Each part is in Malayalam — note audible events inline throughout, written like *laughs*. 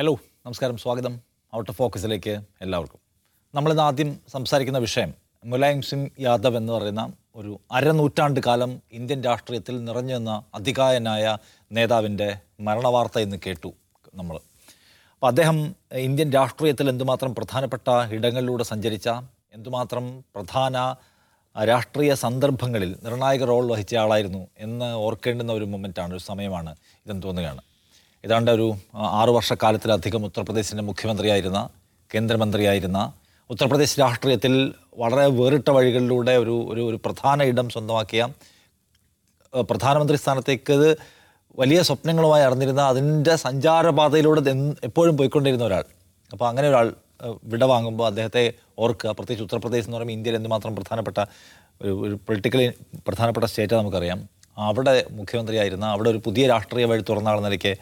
ഹലോ നമസ്കാരം സ്വാഗതം. ഔട്ട് ഓഫ് ഫോക്കസിലേക്ക് എല്ലാവർക്കും. നമ്മളിന്ന് ആദ്യം സംസാരിക്കുന്ന വിഷയം മുലായം സിംഗ് യാദവ് എന്ന് പറയുന്ന ഒരു അരനൂറ്റാണ്ട് കാലം ഇന്ത്യൻ രാഷ്ട്രീയത്തിൽ നിറഞ്ഞു നിന്ന അധികായനായ നേതാവിന്റെ മരണവാർത്ത ഇന്ന് കേട്ടു നമ്മൾ. അപ്പോൾ അദ്ദേഹം ഇന്ത്യൻ രാഷ്ട്രീയത്തിൽ എന്തുമാത്രം പ്രധാനപ്പെട്ട ഇടങ്ങളിലൂടെ സഞ്ചരിച്ച എന്തുമാത്രം പ്രധാന രാഷ്ട്രീയ സന്ദർഭങ്ങളിൽ നിർണായക റോൾ വഹിച്ച ആളായിരുന്നു എന്ന് ഓർക്കേണ്ടുന്ന ഒരു മൊമെന്റാണ് ഒരു സമയമാണ് ഇതെന്ന് തോന്നുകയാണ്. ഏതാണ്ട് ഒരു ആറു വർഷക്കാലത്തിലധികം ഉത്തർപ്രദേശിന്റെ മുഖ്യമന്ത്രിയായിരുന്ന കേന്ദ്രമന്ത്രിയായിരുന്ന ഉത്തർപ്രദേശ് രാഷ്ട്രീയത്തിൽ വളരെ വേറിട്ട വഴികളിലൂടെ ഒരു ഒരു ഒരു പ്രധാന ഇടം സ്വന്തമാക്കിയ പ്രധാനമന്ത്രി സ്ഥാനത്തേക്ക് വലിയ സ്വപ്നങ്ങളുമായി അറിഞ്ഞിരുന്ന അതിന്റെ സഞ്ചാരപാതയിലൂടെ എപ്പോഴും പോയിക്കൊണ്ടിരുന്ന ഒരാൾ. അപ്പോൾ അങ്ങനെ ഒരാൾ വിട വാങ്ങുമ്പോൾ അദ്ദേഹത്തെ ഓർക്കുക. പ്രത്യേകിച്ച് ഉത്തർപ്രദേശ് എന്ന് പറയുമ്പോൾ ഇന്ത്യയിൽ എന്തുമാത്രം പ്രധാനപ്പെട്ട ഒരു ഒരു പൊളിറ്റിക്കലി പ്രധാനപ്പെട്ട സ്റ്റേറ്റ് നമുക്കറിയാം. അവിടെ മുഖ്യമന്ത്രിയായിരുന്ന അവിടെ ഒരു പുതിയ രാഷ്ട്രീയ വഴി തുറന്ന നിലയ്ക്ക്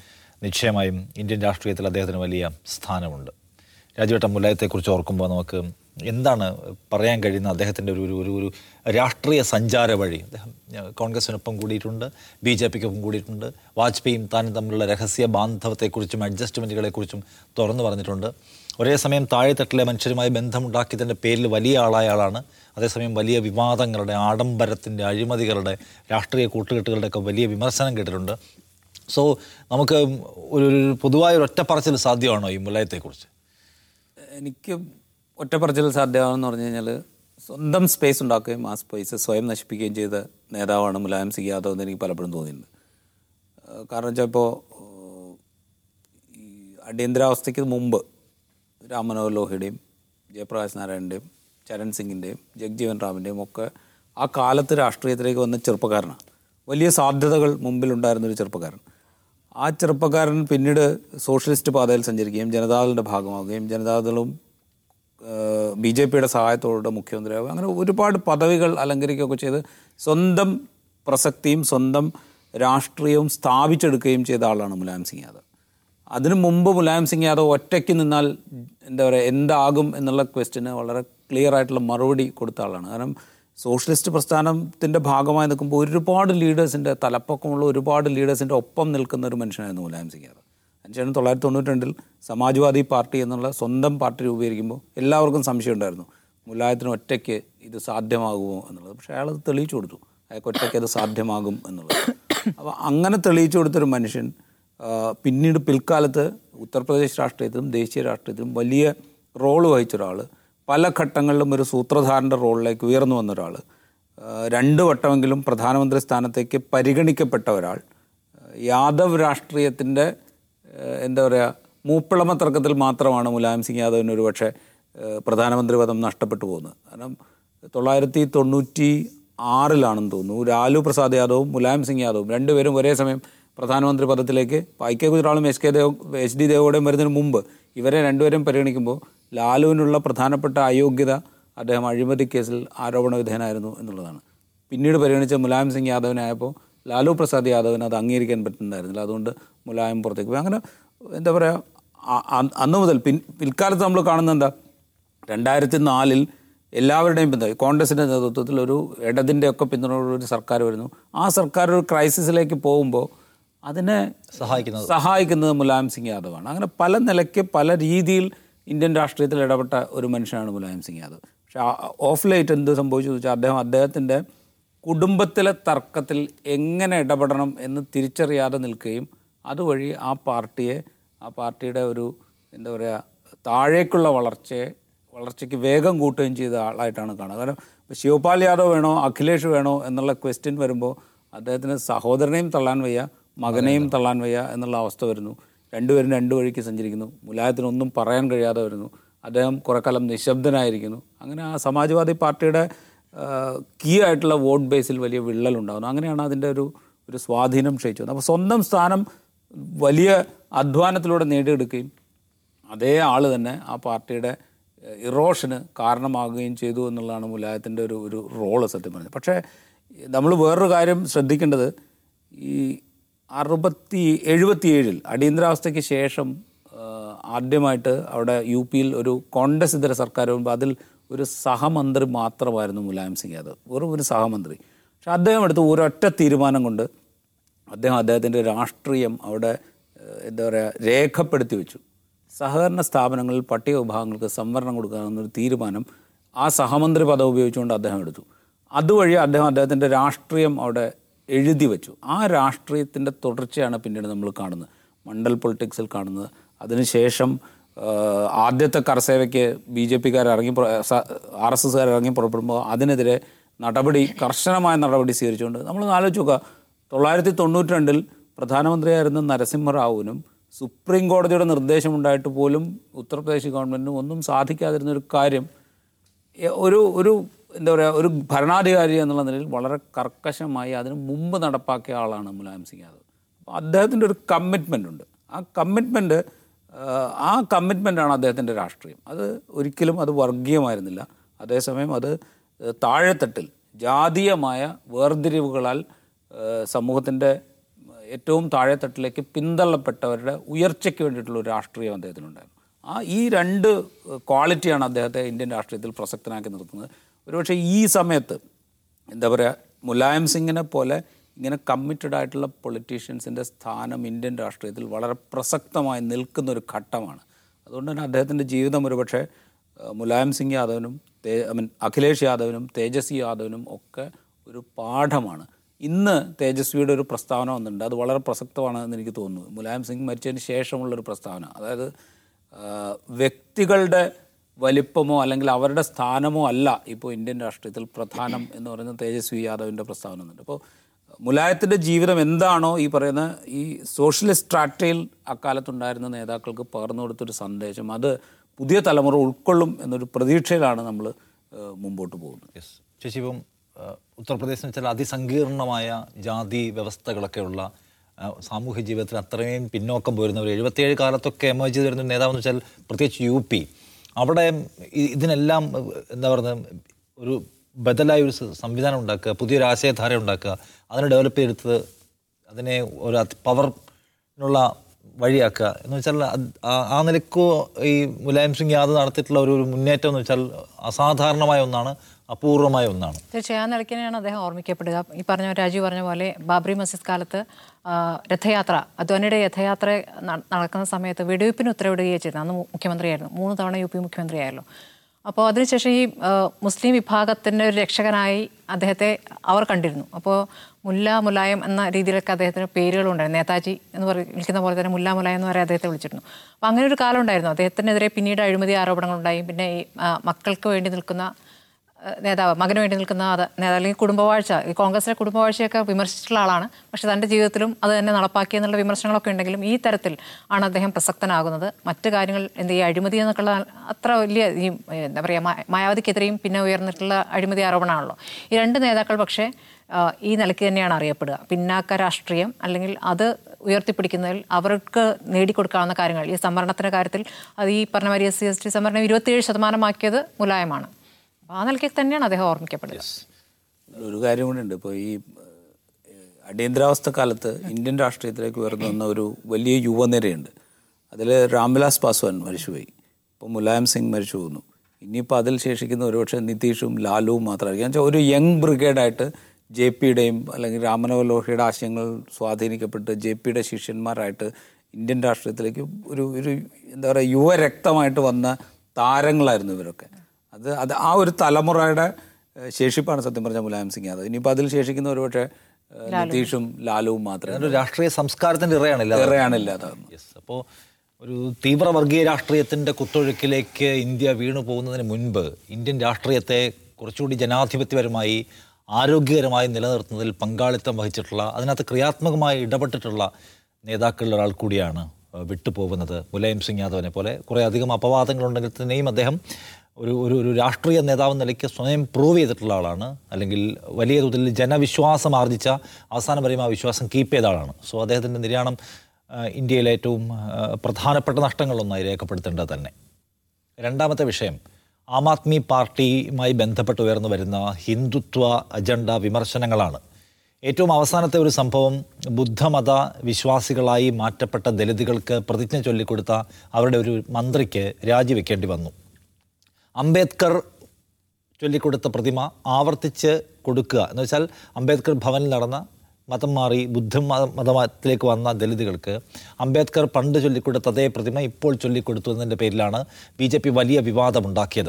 നിശ്ചയമായും ഇന്ത്യൻ രാഷ്ട്രീയത്തിൽ അദ്ദേഹത്തിന് വലിയ സ്ഥാനമുണ്ട്. രാജുവേട്ട മുല്ലായത്തെക്കുറിച്ച് ഓർക്കുമ്പോൾ നമുക്ക് എന്താണ് പറയാൻ കഴിയുന്ന അദ്ദേഹത്തിന്റെ ഒരു ഒരു ഒരു രാഷ്ട്രീയ സഞ്ചാര വഴി? അദ്ദേഹം കോൺഗ്രസിനൊപ്പം കൂടിയിട്ടുണ്ട് ബി ജെ പിക്കൊപ്പം കൂടിയിട്ടുണ്ട് വാജ്പേയിയും താനും തമ്മിലുള്ള രഹസ്യ ബാന്ധവത്തെക്കുറിച്ചും അഡ്ജസ്റ്റ്മെന്റുകളെക്കുറിച്ചും തുറന്നു പറഞ്ഞിട്ടുണ്ട്. ഒരേ സമയം താഴെത്തട്ടിലെ മനുഷ്യരുമായി ബന്ധമുണ്ടാക്കിയതിന്റെ പേരിൽ വലിയ ആളായ ആളാണ്. അതേസമയം വലിയ വിവാദങ്ങളുടെ ആഡംബരത്തിന്റെ അഴിമതികളുടെ രാഷ്ട്രീയ കൂട്ടുകെട്ടുകളുടെയൊക്കെ വലിയ വിമർശനം കേട്ടിട്ടുണ്ട്. സോ നമുക്ക് ഒരു പൊതുവായ ഒരു ഒറ്റപ്പറച്ചിൽ സാധ്യമാണോ ഈ മുലയത്തെക്കുറിച്ച് എനിക്ക് ഒറ്റപ്പറച്ചിൽ സാധ്യമാണെന്ന് പറഞ്ഞു കഴിഞ്ഞാൽ സ്വന്തം സ്പേസ് ഉണ്ടാക്കുകയും ആ സ്പേസ് സ്വയം നശിപ്പിക്കുകയും ചെയ്ത നേതാവാണ് മുലായം സിംഗ് യാദവ് എന്ന് എനിക്ക് പലപ്പോഴും തോന്നിയിട്ടുണ്ട്. കാരണം വെച്ചാൽ ഇപ്പോൾ ഈ അടിയന്തരാവസ്ഥയ്ക്ക് മുമ്പ് രാം മനോഹർ ലോഹിയുടെയും ജയപ്രകാശ് നാരായണന്റെയും ചരൺ സിംഗിന്റെയും ജഗ്ജീവൻ റാമിന്റെയും ഒക്കെ ആ കാലത്ത് രാഷ്ട്രീയത്തിലേക്ക് വന്ന ചെറുപ്പക്കാരനാണ്. വലിയ സാധ്യതകൾ മുമ്പിലുണ്ടായിരുന്നൊരു ചെറുപ്പക്കാരൻ. ആ ചെറുപ്പക്കാരൻ പിന്നീട് സോഷ്യലിസ്റ്റ് പാതയിൽ സഞ്ചരിക്കുകയും ജനതാദളിന്റെ ഭാഗമാവുകയും ജനതാദളും ബി ജെ പിയുടെ സഹായത്തോടെ മുഖ്യമന്ത്രിയാവുക അങ്ങനെ ഒരുപാട് പദവികൾ അലങ്കരിക്കുകയൊക്കെ ചെയ്ത് സ്വന്തം പ്രസക്തിയും സ്വന്തം രാഷ്ട്രീയവും സ്ഥാപിച്ചെടുക്കുകയും ചെയ്ത ആളാണ് മുലായം സിംഗ് യാദവ്. അതിനു മുമ്പ് മുലായം സിംഗ് യാദവ് ഒറ്റയ്ക്ക് നിന്നാൽ എന്താ പറയുക എന്താകും എന്നുള്ള ക്വസ്റ്റിന് വളരെ ക്ലിയർ ആയിട്ടുള്ള മറുപടി കൊടുത്ത ആളാണ്. കാരണം സോഷ്യലിസ്റ്റ് പ്രസ്ഥാനത്തിന്റെ ഭാഗമായി നിൽക്കുമ്പോൾ ഒരുപാട് ലീഡേഴ്സിന്റെ തലപ്പൊക്കമുള്ള ഒരുപാട് ലീഡേഴ്സിന്റെ ഒപ്പം നിൽക്കുന്ന ഒരു മനുഷ്യനായിരുന്നു മുലായം സിംഗ് യാദവ്. അതിനുശേഷം തൊള്ളായിരത്തി തൊണ്ണൂറ്റി രണ്ടിൽ സമാജ്വാദി പാർട്ടി എന്നുള്ള സ്വന്തം പാർട്ടി രൂപീകരിക്കുമ്പോൾ എല്ലാവർക്കും സംശയം ഉണ്ടായിരുന്നു. മുലായത്തിന് ഒറ്റയ്ക്ക് ഇത് സാധ്യമാകുമോ എന്നുള്ളത്. പക്ഷേ അയാൾ അത് തെളിയിച്ചു കൊടുത്തു. അയാൾക്ക് ഒറ്റയ്ക്ക് അത് സാധ്യമാകും എന്നുള്ളത്. അപ്പോൾ അങ്ങനെ തെളിയിച്ചു കൊടുത്തൊരു മനുഷ്യൻ പിന്നീട് പിൽക്കാലത്ത് ഉത്തർപ്രദേശ് രാഷ്ട്രീയത്തിലും ദേശീയ രാഷ്ട്രീയത്തിലും വലിയ റോൾ വഹിച്ച ഒരാൾ പല ഘട്ടങ്ങളിലും ഒരു സൂത്രധാരന്റെ റോളിലേക്ക് ഉയർന്നു വന്ന ഒരാൾ രണ്ട് വട്ടമെങ്കിലും പ്രധാനമന്ത്രി സ്ഥാനത്തേക്ക് പരിഗണിക്കപ്പെട്ട ഒരാൾ. യാദവ് രാഷ്ട്രീയത്തിന്റെ എന്താ പറയുക മൂപ്പിളമ തർക്കത്തിൽ മാത്രമാണ് മുലായം സിംഗ് യാദവിന് ഒരു പക്ഷേ പ്രധാനമന്ത്രി പദം നഷ്ടപ്പെട്ടു പോകുന്നത്. കാരണം തൊള്ളായിരത്തി തൊണ്ണൂറ്റി ആറിലാണെന്ന് തോന്നുന്നു. ലാലു പ്രസാദ് യാദവും മുലായം സിംഗ് യാദവും രണ്ടുപേരും ഒരേ സമയം പ്രധാനമന്ത്രി പദത്തിലേക്ക് Y K ഗുജറാളും S K Dev H D ദേവോടെയും വരുന്നതിന് മുമ്പ് ഇവരെ രണ്ടുപേരും പരിഗണിക്കുമ്പോൾ ലാലുവിനുള്ള പ്രധാനപ്പെട്ട അയോഗ്യത അദ്ദേഹം അഴിമതി കേസിൽ ആരോപണ വിധേയനായിരുന്നു എന്നുള്ളതാണ്. പിന്നീട് പരിഗണിച്ച മുലായം സിംഗ് യാദവിനായപ്പോൾ ലാലു പ്രസാദ് യാദവിന് അത് അംഗീകരിക്കാൻ പറ്റുന്നുണ്ടായിരുന്നില്ല. അതുകൊണ്ട് മുലായം പുറത്തേക്ക് പോയി. അങ്ങനെ എന്താ പറയുക അന്ന് മുതൽ പിൻ പിൽക്കാലത്ത് നമ്മൾ കാണുന്ന എന്താ? രണ്ടായിരത്തി നാലിൽ എല്ലാവരുടെയും പിന്തുണ കോൺഗ്രസിന്റെ നേതൃത്വത്തിൽ ഒരു ഇടതിന്റെ ഒക്കെ പിന്തുണയുള്ളൊരു സർക്കാർ വരുന്നു. ആ സർക്കാർ ഒരു ക്രൈസിസിലേക്ക് പോകുമ്പോൾ അതിനെ സഹായിക്കുന്നത്. സഹായിക്കുന്നത് മുലായം സിംഗ് യാദവാണ്. അങ്ങനെ പല നിലയ്ക്ക് പല രീതിയിൽ ഇന്ത്യൻ രാഷ്ട്രീയത്തിൽ ഇടപെട്ട ഒരു മനുഷ്യനാണ് മുലായം സിംഗ് യാദവ്. പക്ഷെ ഓഫ് ലൈറ്റ് എന്ത് സംഭവിച്ചു വെച്ചാൽ അദ്ദേഹം അദ്ദേഹത്തിന്റെ കുടുംബത്തിലെ തർക്കത്തിൽ എങ്ങനെ ഇടപെടണം എന്ന് തിരിച്ചറിയാതെ നിൽക്കുകയും അതുവഴി ആ പാർട്ടിയെ ആ പാർട്ടിയുടെ ഒരു എന്താ പറയുക താഴേക്കുള്ള വളർച്ചയെ വളർച്ചയ്ക്ക് വേഗം കൂട്ടുകയും ചെയ്ത ആളായിട്ടാണ് കാണുക കാരണം ശിവപാൽ യാദവ് വേണോ അഖിലേഷ് വേണോ എന്നുള്ള ക്വസ്റ്റ്യൻ വരുമ്പോൾ അദ്ദേഹത്തിന് സഹോദരനെയും തള്ളാൻ വയ്യ മകനെയും തള്ളാൻ വയ്യ എന്നുള്ള അവസ്ഥ വരുന്നു. രണ്ടുപേരും രണ്ട് വഴിക്ക് സഞ്ചരിക്കുന്നു. മുലായത്തിന് ഒന്നും പറയാൻ കഴിയാതെ വരുന്നു. അദ്ദേഹം കുറേ കാലം നിശബ്ദനായിരിക്കുന്നു. അങ്ങനെ ആ സമാജ്വാദി പാർട്ടിയുടെ കീ ആയിട്ടുള്ള വോട്ട് ബേസിൽ വലിയ വിള്ളലുണ്ടാകുന്നു. അങ്ങനെയാണ് അതിന്റെ ഒരു ഒരു സ്വാധീനം ക്ഷയിച്ചത് അപ്പോൾ സ്വന്തം സ്ഥാനം വലിയ അധ്വാനത്തിലൂടെ നേടിയെടുക്കുകയും അതേ ആൾ തന്നെ ആ പാർട്ടിയുടെ ഇറോഷന് കാരണമാകുകയും ചെയ്തു എന്നുള്ളതാണ് മുലായത്തിന്റെ ഒരു ഒരു റോൾ സത്യം പറഞ്ഞത് പക്ഷേ നമ്മൾ വേറൊരു കാര്യം ശ്രദ്ധിക്കേണ്ടത് ഈ അറുപത്തി എഴുപത്തിയേഴിൽ അടിയന്തരാവസ്ഥയ്ക്ക് ശേഷം ആദ്യമായിട്ട് അവിടെ യു പിയിൽ ഒരു കോൺഗ്രസ് ഇതര സർക്കാർ വരുമ്പോൾ അതിൽ ഒരു സഹമന്ത്രി മാത്രമായിരുന്നു മുലായം സിംഗ് യാദവ്. വെറും ഒരു സഹമന്ത്രി. പക്ഷെ അദ്ദേഹം എടുത്ത ഒരൊറ്റ തീരുമാനം കൊണ്ട് അദ്ദേഹം അദ്ദേഹത്തിന്റെ രാഷ്ട്രീയം അവിടെ എന്താ പറയുക രേഖപ്പെടുത്തി വെച്ചു. സഹകരണ സ്ഥാപനങ്ങളിൽ പട്ടിക വിഭാഗങ്ങൾക്ക് സംവരണം കൊടുക്കാമെന്നൊരു തീരുമാനം ആ സഹമന്ത്രി പദം ഉപയോഗിച്ചുകൊണ്ട് അദ്ദേഹം എടുത്തു. അതുവഴി അദ്ദേഹം അദ്ദേഹത്തിന്റെ രാഷ്ട്രീയം അവിടെ എഴുതി വെച്ചു. ആ രാഷ്ട്രീയത്തിന്റെ തുടർച്ചയാണ് പിന്നീട് നമ്മൾ കാണുന്നത്. മണ്ഡൽ പൊളിറ്റിക്സിൽ കാണുന്നത്. അതിനുശേഷം ആദ്യത്തെ കർസേവയ്ക്ക് ബി ജെ പിക്കാർ ഇറങ്ങി ആർ എസ് എസ്സുകാർ ഇറങ്ങി പുറപ്പെടുമ്പോൾ അതിനെതിരെ നടപടി കർശനമായ നടപടി സ്വീകരിച്ചുകൊണ്ട് നമ്മൾ ആലോചിച്ച് നോക്കുക. തൊള്ളായിരത്തി തൊണ്ണൂറ്റി രണ്ടിൽ പ്രധാനമന്ത്രിയായിരുന്ന നരസിംഹറാവുവിനും സുപ്രീം കോടതിയുടെ നിർദ്ദേശം ഉണ്ടായിട്ട് പോലും ഉത്തർപ്രദേശ് ഗവൺമെന്റിനും ഒന്നും സാധിക്കാതിരുന്ന ഒരു കാര്യം ഒരു ഒരു എന്താ പറയുക ഒരു ഭരണാധികാരി എന്നുള്ള നിലയിൽ വളരെ കർക്കശമായി അതിന് മുമ്പ് നടപ്പാക്കിയ ആളാണ് മുലായം സിംഗ് യാദവ്. അപ്പോൾ അദ്ദേഹത്തിന്റെ ഒരു കമ്മിറ്റ്മെന്റ് ഉണ്ട്. ആ കമ്മിറ്റ്മെന്റ് ആ കമ്മിറ്റ്മെന്റാണ് അദ്ദേഹത്തിന്റെ രാഷ്ട്രീയം. അത് ഒരിക്കലും അത് വർഗീയമായിരുന്നില്ല അതേസമയം അത് താഴെത്തട്ടിൽ ജാതീയമായ വേർതിരിവുകളാൽ സമൂഹത്തിന്റെ ഏറ്റവും താഴെത്തട്ടിലേക്ക് പിന്തള്ളപ്പെട്ടവരുടെ ഉയർച്ചയ്ക്ക് വേണ്ടിയിട്ടുള്ള ഒരു രാഷ്ട്രീയം അദ്ദേഹത്തിനുണ്ടായിരുന്നു. ആ ഈ രണ്ട് ക്വാളിറ്റിയാണ് അദ്ദേഹത്തെ ഇന്ത്യൻ രാഷ്ട്രീയത്തിൽ പ്രസക്തനാക്കി നിർത്തുന്നത്. ഒരുപക്ഷെ ഈ സമയത്ത് എന്താ പറയുക മുലായം സിംഗിനെ പോലെ ഇങ്ങനെ കമ്മിറ്റഡ് ആയിട്ടുള്ള പൊളിറ്റീഷ്യൻസിന്റെ സ്ഥാനം ഇന്ത്യൻ രാഷ്ട്രീയത്തിൽ വളരെ പ്രസക്തമായി നിൽക്കുന്ന ഒരു ഘട്ടമാണ്. അതുകൊണ്ട് തന്നെ അദ്ദേഹത്തിന്റെ ജീവിതം ഒരുപക്ഷെ മുലായം സിംഗ് യാദവിനും തേ ഐ മീൻ അഖിലേഷ് യാദവിനും തേജസ്വി യാദവിനും ഒക്കെ ഒരു പാഠമാണ്. ഇന്ന് തേജസ്വിയുടെ ഒരു പ്രസ്താവന വന്നിട്ടുണ്ട്. അത് വളരെ പ്രസക്തമാണെന്ന് എനിക്ക് തോന്നുന്നു. മുലായം സിംഗ് മരിച്ചതിന് ശേഷമുള്ളൊരു പ്രസ്താവന. അതായത് വ്യക്തികളുടെ വലിപ്പമോ അല്ലെങ്കിൽ അവരുടെ സ്ഥാനമോ അല്ല ഇപ്പോൾ ഇന്ത്യൻ രാഷ്ട്രീയത്തിൽ പ്രധാനം എന്ന് പറയുന്ന തേജസ്വി യാദവിന്റെ പ്രസ്താവന ഉണ്ട് അപ്പോൾ മുലായത്തിന്റെ ജീവിതം എന്താണോ ഈ പറയുന്ന ഈ സോഷ്യലിസ്റ്റ് സ്ട്രാറ്റയിൽ അക്കാലത്തുണ്ടായിരുന്ന നേതാക്കൾക്ക് പകർന്നു കൊടുത്തൊരു സന്ദേശം അത് പുതിയ തലമുറ ഉൾക്കൊള്ളും എന്നൊരു പ്രതീക്ഷയിലാണ് നമ്മൾ മുമ്പോട്ട് പോകുന്നത്. യെസ്. ചേച്ചി ഇപ്പം ആ, ഉത്തർപ്രദേശിന് ചില അതിസങ്കീർണമായ ജാതി വ്യവസ്ഥകളൊക്കെ ഉള്ള സാമൂഹ്യ ജീവിതത്തിൽ അത്രയും പിന്നോക്കം പോരുന്നവർ എഴുപത്തിയേഴ് കാലത്തൊക്കെ എമേജ് ചെയ്ത് വരുന്ന നേതാവെന്ന് വെച്ചാൽ പ്രത്യേകിച്ച് യു പി. അവിടെ ഇതിനെല്ലാം എന്താ പറയുന്നത് ഒരു ബദലായ ഒരു സംവിധാനം ഉണ്ടാക്കുക പുതിയൊരു ആശയധാര ഉണ്ടാക്കുക അതിനെ ഡെവലപ്പ് ചെയ്തെടുത്ത് അതിനെ ഒരു പവറിനുള്ള വഴിയാക്കുക എന്ന് വെച്ചാൽ ആ- നിലയ്ക്ക് ഈ മുലായം സിംഗ് യാദവ് നടത്തിയിട്ടുള്ള ഒരു മുന്നേറ്റം എന്ന് വെച്ചാൽ അസാധാരണമായ ഒന്നാണ്. അപൂർവമായ ഒന്നാണ്. തീർച്ചയായും ആ നിലയ്ക്ക് അദ്ദേഹം ഓർമ്മിക്കപ്പെടുക. ഈ പറഞ്ഞ രാജീവ് പറഞ്ഞ പോലെ ബാബറി മസ്ജിദ് കാലത്ത് രഥയാത്ര അദ്വാനിയുടെ രഥയാത്ര നടക്കുന്ന സമയത്ത് വെടിവയ്പ്പിന് ഉത്തരവിടുകയാണ് ചെയ്തത് അന്ന് മുഖ്യമന്ത്രിയായിരുന്നു. മൂന്ന് തവണ യു പി മുഖ്യമന്ത്രിയായിരുന്നു അപ്പോൾ അതിനുശേഷം ഈ മുസ്ലിം വിഭാഗത്തിന്റെ ഒരു രക്ഷകനായി അദ്ദേഹത്തെ അവർ കണ്ടിരുന്നു. അപ്പോൾ മുല്ല മുലായം എന്ന രീതിയിലൊക്കെ അദ്ദേഹത്തിന് പേരുകളുണ്ടായിരുന്നു. നേതാജി എന്ന് പറ വിളിക്കുന്ന പോലെ തന്നെ മുല്ല മുലായം എന്ന് വരെ അദ്ദേഹത്തെ വിളിച്ചിരുന്നു. അപ്പോൾ അങ്ങനെ ഒരു കാലം ഉണ്ടായിരുന്നു. അദ്ദേഹത്തിനെതിരെ പിന്നീട് അഴിമതി ആരോപണങ്ങളുണ്ടായി. പിന്നെ ഈ മക്കൾക്ക് വേണ്ടി നിൽക്കുന്ന നേതാവ് മകന് വേണ്ടി നിൽക്കുന്ന അത് നേതാവ് അല്ലെങ്കിൽ കുടുംബവാഴ്ച കോൺഗ്രസിലെ കുടുംബവാഴ്ചയൊക്കെ വിമർശിച്ചിട്ടുള്ള ആളാണ്. പക്ഷേ തന്റെ ജീവിതത്തിലും അത് തന്നെ നടപ്പാക്കി എന്നുള്ള വിമർശനങ്ങളൊക്കെ ഉണ്ടെങ്കിലും ഈ തരത്തിൽ ആണ് അദ്ദേഹം പ്രസക്തനാകുന്നത്. മറ്റു കാര്യങ്ങൾ എന്ത് ഈ അഴിമതി എന്നൊക്കെയുള്ള അത്ര വലിയ ഈ എന്താ പറയുക മായാവതിക്കെതിരെയും പിന്നെ ഉയർന്നിട്ടുള്ള അഴിമതി ആരോപണമാണല്ലോ. ഈ രണ്ട് നേതാക്കൾ പക്ഷേ ഈ നിലയ്ക്ക് തന്നെയാണ് അറിയപ്പെടുക. പിന്നാക്ക രാഷ്ട്രീയം അല്ലെങ്കിൽ അത് ഉയർത്തിപ്പിടിക്കുന്നതിൽ അവർക്ക് നേടിക്കൊടുക്കാവുന്ന കാര്യങ്ങൾ. ഈ സംവരണത്തിന്റെ കാര്യത്തിൽ അത് ഈ പറഞ്ഞ മാതിരി എസ് സി എസ് ടി സംവരണം ഇരുപത്തിയേഴ് ശതമാനമാക്കിയത് മുലായമാണ്. ആ നിലയ്ക്ക് തന്നെയാണ് അദ്ദേഹം ഓർമ്മിക്കപ്പെടുന്നത്. ഒരു കാര്യം കൂടെ ഉണ്ട് ഇപ്പോൾ ഈ അടിയന്തരാവസ്ഥ കാലത്ത് ഇന്ത്യൻ രാഷ്ട്രീയത്തിലേക്ക് ഉയർന്നു വന്ന ഒരു വലിയ യുവനിരയുണ്ട്. അതിൽ രാംവിലാസ് പാസ്വാൻ മരിച്ചുപോയി. ഇപ്പോൾ മുലായം സിംഗ് മരിച്ചു പോകുന്നു ഇനിയിപ്പോൾ അതിൽ ശേഷിക്കുന്ന ഒരുപക്ഷെ നിതീഷും ലാലുവും മാത്രമായിരിക്കും. എന്നുവെച്ചാൽ ഒരു യങ് ബ്രിഗേഡായിട്ട് ജെ പിയുടെയും അല്ലെങ്കിൽ രാമനോഹർ ലോഹിയുടെ ആശയങ്ങൾ സ്വാധീനിക്കപ്പെട്ട് ജെ പിയുടെ ശിഷ്യന്മാരായിട്ട് ഇന്ത്യൻ രാഷ്ട്രീയത്തിലേക്ക് ഒരു ഒരു എന്താ പറയുക യുവരക്തമായിട്ട് വന്ന താരങ്ങളായിരുന്നു ഇവരൊക്കെ. അത് അത് ആ ഒരു തലമുറയുടെ ശേഷിപ്പാണ് സത്യം പറഞ്ഞ മുലായം സിംഗ് യാദവ്. ഇനിയിപ്പോൾ അതിൽ ശേഷിക്കുന്ന ഒരുപക്ഷെ നിതീഷും ലാലുവും മാത്രമേ ഒരു രാഷ്ട്രീയ സംസ്കാരത്തിന്റെ ഇറയാണില്ല ഇറയാണില്ല യെസ് അപ്പോൾ ഒരു തീവ്രവർഗീയ രാഷ്ട്രീയത്തിന്റെ കുത്തൊഴുക്കിലേക്ക് ഇന്ത്യ വീണു പോകുന്നതിന് മുൻപ് ഇന്ത്യൻ രാഷ്ട്രീയത്തെ കുറച്ചുകൂടി ജനാധിപത്യപരമായി ആരോഗ്യകരമായി നിലനിർത്തുന്നതിൽ പങ്കാളിത്തം വഹിച്ചിട്ടുള്ള അതിനകത്ത് ക്രിയാത്മകമായി ഇടപെട്ടിട്ടുള്ള നേതാക്കളിൽ ഒരാൾ കൂടിയാണ് വിട്ടുപോകുന്നത് മുലായം സിംഗ് യാദവിനെ പോലെ. കുറേ അധികം അപവാദങ്ങളുണ്ടെങ്കിൽ തന്നെയും അദ്ദേഹം ഒരു ഒരു ഒരു രാഷ്ട്രീയ നേതാവ് നിലയ്ക്ക് സ്വയം പ്രൂവ് ചെയ്തിട്ടുള്ള ആളാണ്. അല്ലെങ്കിൽ വലിയ തോതിൽ ജനവിശ്വാസം ആർജിച്ച അവസാനം വരെയും ആ വിശ്വാസം കീപ്പ് ചെയ്ത ആളാണ്. സോ അദ്ദേഹത്തിന്റെ നിര്യാണം ഇന്ത്യയിലെ ഏറ്റവും പ്രധാനപ്പെട്ട നഷ്ടങ്ങളൊന്നായി രേഖപ്പെടുത്തേണ്ടത് തന്നെ. രണ്ടാമത്തെ വിഷയം ആം ആദ്മി പാർട്ടിയുമായി ബന്ധപ്പെട്ട് ഉയർന്നു വരുന്ന ഹിന്ദുത്വ അജണ്ട വിമർശനങ്ങളാണ്. ഏറ്റവും അവസാനത്തെ ഒരു സംഭവം ബുദ്ധമത വിശ്വാസികളായി മാറ്റപ്പെട്ട ദലിതുകൾക്ക് പ്രതിജ്ഞ ചൊല്ലിക്കൊടുത്ത അവരുടെ ഒരു മന്ത്രിക്ക് രാജിവെക്കേണ്ടി വന്നു. അംബേദ്കർ ചൊല്ലിക്കൊടുത്ത പ്രതിമ ആവർത്തിച്ച് കൊടുക്കുക. എന്ന് വെച്ചാൽ അംബേദ്കർ ഭവനിൽ നടന്ന മതം മാറി ബുദ്ധ മത- മതത്തിലേക്ക് വന്ന ദലിതുകൾക്ക് അംബേദ്കർ പണ്ട് ചൊല്ലിക്കൊടുത്ത അതേ പ്രതിമ ഇപ്പോൾ ചൊല്ലിക്കൊടുത്തു എന്നതിന്റെ പേരിലാണ് ബി ജെ പി വലിയ വിവാദമുണ്ടാക്കിയത്.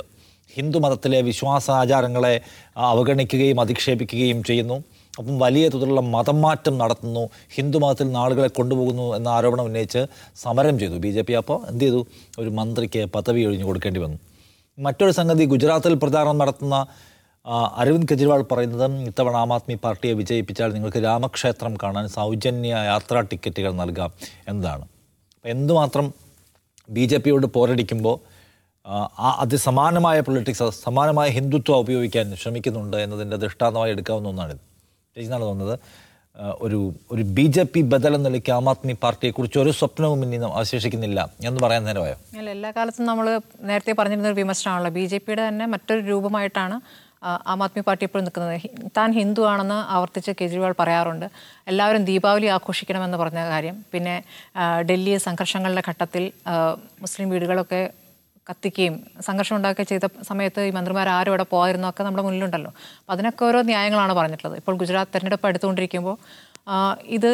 ഹിന്ദു മതത്തിലെ വിശ്വാസാചാരങ്ങളെ അവഗണിക്കുകയും അധിക്ഷേപിക്കുകയും ചെയ്യുന്നു. അപ്പം വലിയ തോതിലുള്ള മതം മാറ്റം നടത്തുന്നു. ഹിന്ദു മതത്തിൽ ആളുകളെ കൊണ്ടുപോകുന്നു എന്ന ആരോപണം ഉന്നയിച്ച് സമരം ചെയ്തു ബി ജെ പി. അപ്പോൾ എന്ത് ചെയ്തു? ഒരു മന്ത്രിക്ക് പദവി ഒഴിഞ്ഞു കൊടുക്കേണ്ടി വന്നു. മറ്റൊരു സംഗതി ഗുജറാത്തിൽ പ്രചാരണം നടത്തുന്ന അരവിന്ദ് കെജ്രിവാൾ പറയുന്നത് ഇത്തവണ ആം ആദ്മി പാർട്ടിയെ വിജയിപ്പിച്ചാൽ നിങ്ങൾക്ക് രാമക്ഷേത്രം കാണാൻ സൗജന്യ യാത്രാ ടിക്കറ്റുകൾ നൽകാം എന്നതാണ്. എന്തുമാത്രം ബി ജെ പിയോട് പോരടിക്കുമ്പോൾ ആ അതിസമാനമായ പൊളിറ്റിക്സ് സമാനമായ ഹിന്ദുത്വം ഉപയോഗിക്കാൻ ശ്രമിക്കുന്നുണ്ട് എന്നതിന്റെ ദൃഷ്ടാന്തമായി എടുക്കാവുന്ന ഒന്നാണിത്. ചേച്ചിന്നാണ് തോന്നുന്നത്? ആ, ഒരു ഒരു ബി ജെ പി ബദൽ എന്നുള്ള ആം ആദ്മി പാർട്ടിയെക്കുറിച്ച് ഒരു സ്വപ്നവും ഇനി അവശേഷിക്കുന്നില്ല. എന്ന് പറയാൻ നേരമായോ അല്ല എല്ലാ കാലത്തും നമ്മൾ നേരത്തെ പറഞ്ഞിരുന്ന ഒരു വിമർശനമാണല്ലോ. ബി ജെ പിയുടെ തന്നെ മറ്റൊരു രൂപമായിട്ടാണ് ആ, ആദ്മി പാർട്ടി ഇപ്പോഴും നിൽക്കുന്നത്. താൻ ഹിന്ദു ആണെന്ന് ആവർത്തിച്ച് കെജ്രിവാൾ പറയാറുണ്ട്. എല്ലാവരും ദീപാവലി ആഘോഷിക്കണമെന്ന് പറഞ്ഞ കാര്യം. പിന്നെ ഡൽഹി സംഘർഷങ്ങളുടെ ഘട്ടത്തിൽ മുസ്ലിം വീടുകളൊക്കെ കത്തിക്കുകയും സംഘർഷം ഉണ്ടാക്കുകയും ചെയ്ത സമയത്ത് ഈ മന്ത്രിമാർ ആരും ഇവിടെ പോകാതിരുന്നോ ഒക്കെ നമ്മുടെ മുന്നിലുണ്ടല്ലോ. അപ്പം അതിനൊക്കെ ഓരോ ന്യായങ്ങളാണ് പറഞ്ഞിട്ടുള്ളത്. ഇപ്പോൾ ഗുജറാത്ത് തെരഞ്ഞെടുപ്പ് എടുത്തുകൊണ്ടിരിക്കുമ്പോൾ ഇത്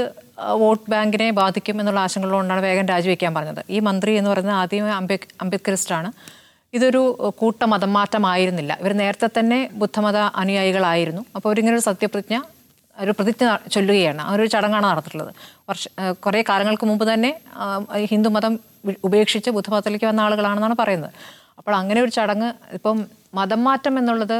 വോട്ട് ബാങ്കിനെ ബാധിക്കും എന്നുള്ള ആശങ്കകളുകൊണ്ടാണ് വേഗം രാജിവെക്കാൻ പറഞ്ഞത്. ഈ മന്ത്രി എന്ന് പറയുന്നത് ആദ്യം അംബേദ് അംബേദ്കറിസ്റ്റാണ്. ഇതൊരു കൂട്ട മതം മാറ്റമായിരുന്നില്ല. ഇവർ നേരത്തെ തന്നെ ബുദ്ധമത അനുയായികളായിരുന്നു. അപ്പോൾ ഇവരിങ്ങനൊരു സത്യപ്രതിജ്ഞ ഒരു പ്രതിജ്ഞ ചൊല്ലുകയാണ്. ആ ഒരു ചടങ്ങാണ് നടത്തിയിട്ടുള്ളത് വർഷ കുറേ കാലങ്ങൾക്ക് മുമ്പ് തന്നെ ഹിന്ദു മതം ഹിന്ദുമതം ഉപേക്ഷിച്ച് ബുദ്ധമതത്തിലേക്ക് വന്ന ആളുകളാണെന്നാണ് പറയുന്നത്. അപ്പോൾ അങ്ങനെ ഒരു ചടങ്ങ് ഇപ്പം മതം മാറ്റം എന്നുള്ളത്